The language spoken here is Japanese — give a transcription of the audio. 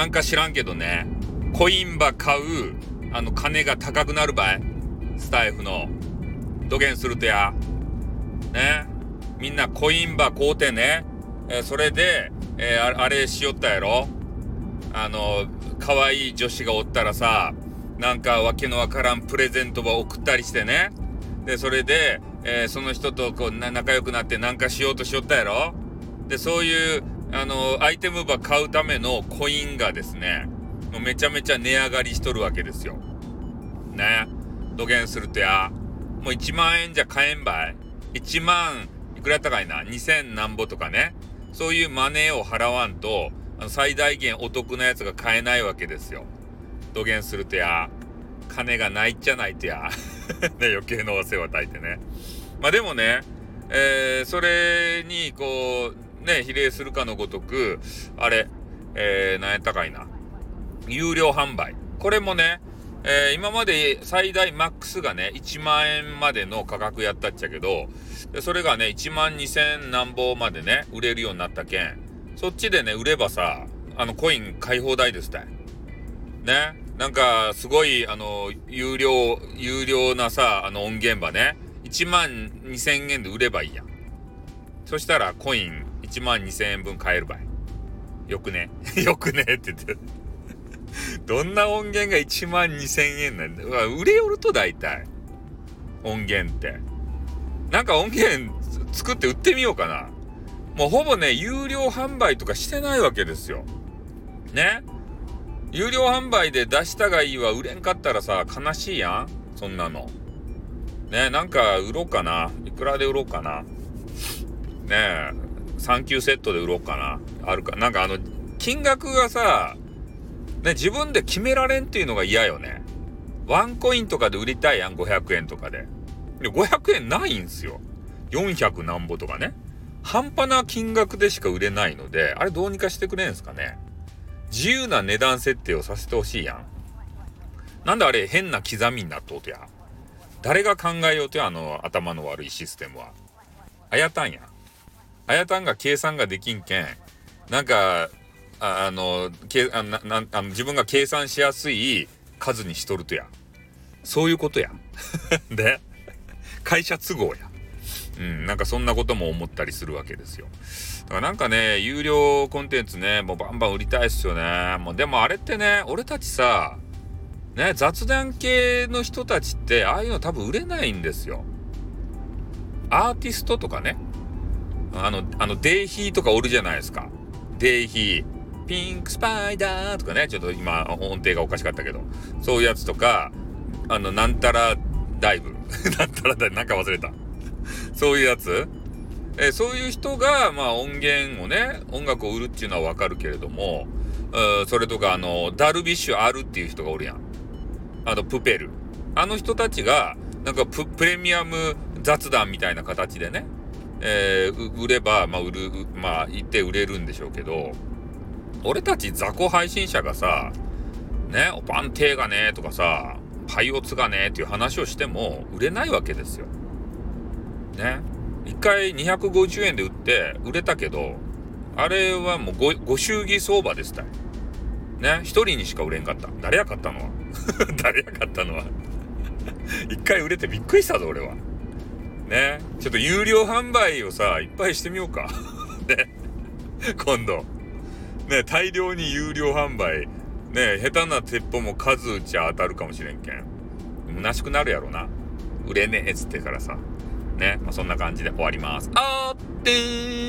なんか知らんけどね、コインバ買う、あの、金が高くなるばい。スタイフの。土下するとや。ね。みんなコインバ買うてね。え、それで、えー、あれしよったやろあの、可愛い女子がおったらさ、なんかわけのわからんプレゼントを送ったりしてね。で、それで、えー、その人とこう仲良くなってなんかしようとしよったやろで、そういう、あの、アイテムば買うためのコインがですね、もうめちゃめちゃ値上がりしとるわけですよ。ね。土下するとや、もう1万円じゃ買えんばい。1万、いくらやったかいな ?2000 なんぼとかね。そういうマネーを払わんと、最大限お得なやつが買えないわけですよ。土下するとや、金がないっちゃないとや。ね、余計なお世話与えてね。まあでもね、えー、それに、こう、ね、比例するかのごとく、あれ、えー、何やったかいな。有料販売。これもね、えー、今まで最大マックスがね、1万円までの価格やったっちゃけど、それがね、1万2000何本までね、売れるようになったけん、そっちでね、売ればさ、あの、コイン買い放題ですたい。ね。なんか、すごい、あの、有料、有料なさ、あの音源場ね、1万2000円で売ればいいやん。そしたら、コイン1万2000円分買えるばい。よくね？よくね？って言ってどんな音源が1万2000円なんだ？売れよると大体。音源って。なんか音源作って売ってみようかな。もうほぼね、有料販売とかしてないわけですよ。ね？有料販売で出したがいいわ、売れんかったらさ、悲しいやんそんなの。ね？なんか売ろうかな。いくらで売ろうかな。ね？え、3級セットで売ろうかな。あるか。なんかあの、金額がさ、ね、自分で決められんっていうのが嫌よね。ワンコインとかで売りたいやん、500円とかで。で、500円ないんすよ。400なんぼとかね。半端な金額でしか売れないので、あれどうにかしてくれんすかね。自由な値段設定をさせてほしいやん。なんであれ変な刻みになっとうとや。誰が考えようとや、あの頭の悪いシステムは。あやたんや。あやたんが計算ができんけん、なんか、あの、けあななあの自分が計算しやすい数にしとるとや。そういうことや。で、会社都合や。うん、なんかそんなことも思ったりするわけですよ。だからなんかね、有料コンテンツね、もうバンバン売りたいっすよね。もうでもあれってね、俺たちさ、ね、雑談系の人たちって、ああいうの多分売れないんですよ。アーティストとかね、あの、あの、デイヒーとかおるじゃないですか。デイヒー。ピンクスパイダーとかね、ちょっと今音程がおかしかったけど、そういうやつとか、あの、なんたらダイブ。なんたらダイブ、なんか忘れた。そういうやつえそういう人が、まあ音源をね、音楽を売るっていうのはわかるけれども、それとか、あの、ダルビッシュあるっていう人がおるやん。あの、プペル。あの人たちが、なんかプ、プレミアム雑談みたいな形でね、えー、売れば、まあ、売る、まあ、行って売れるんでしょうけど、俺たち雑魚配信者がさ、ね、おパンテーがね、とかさ、パイオツがね、っていう話をしても売れないわけですよ。ね。一回250円で売って売れたけど、あれはもうご、ご祝儀相場でしたね。一人にしか売れんかった。誰や買ったのは？誰や買ったのは？一回売れてびっくりしたぞ、俺は。ね。ちょっと有料販売をさ、いっぱいしてみようか。ね。今度。ね、大量に有料販売。ね、下手な鉄砲も数打ちゃ当たるかもしれんけん。虚しくなるやろな。売れねえっつってからさ。ね、まあ、そんな感じで終わります。あーってー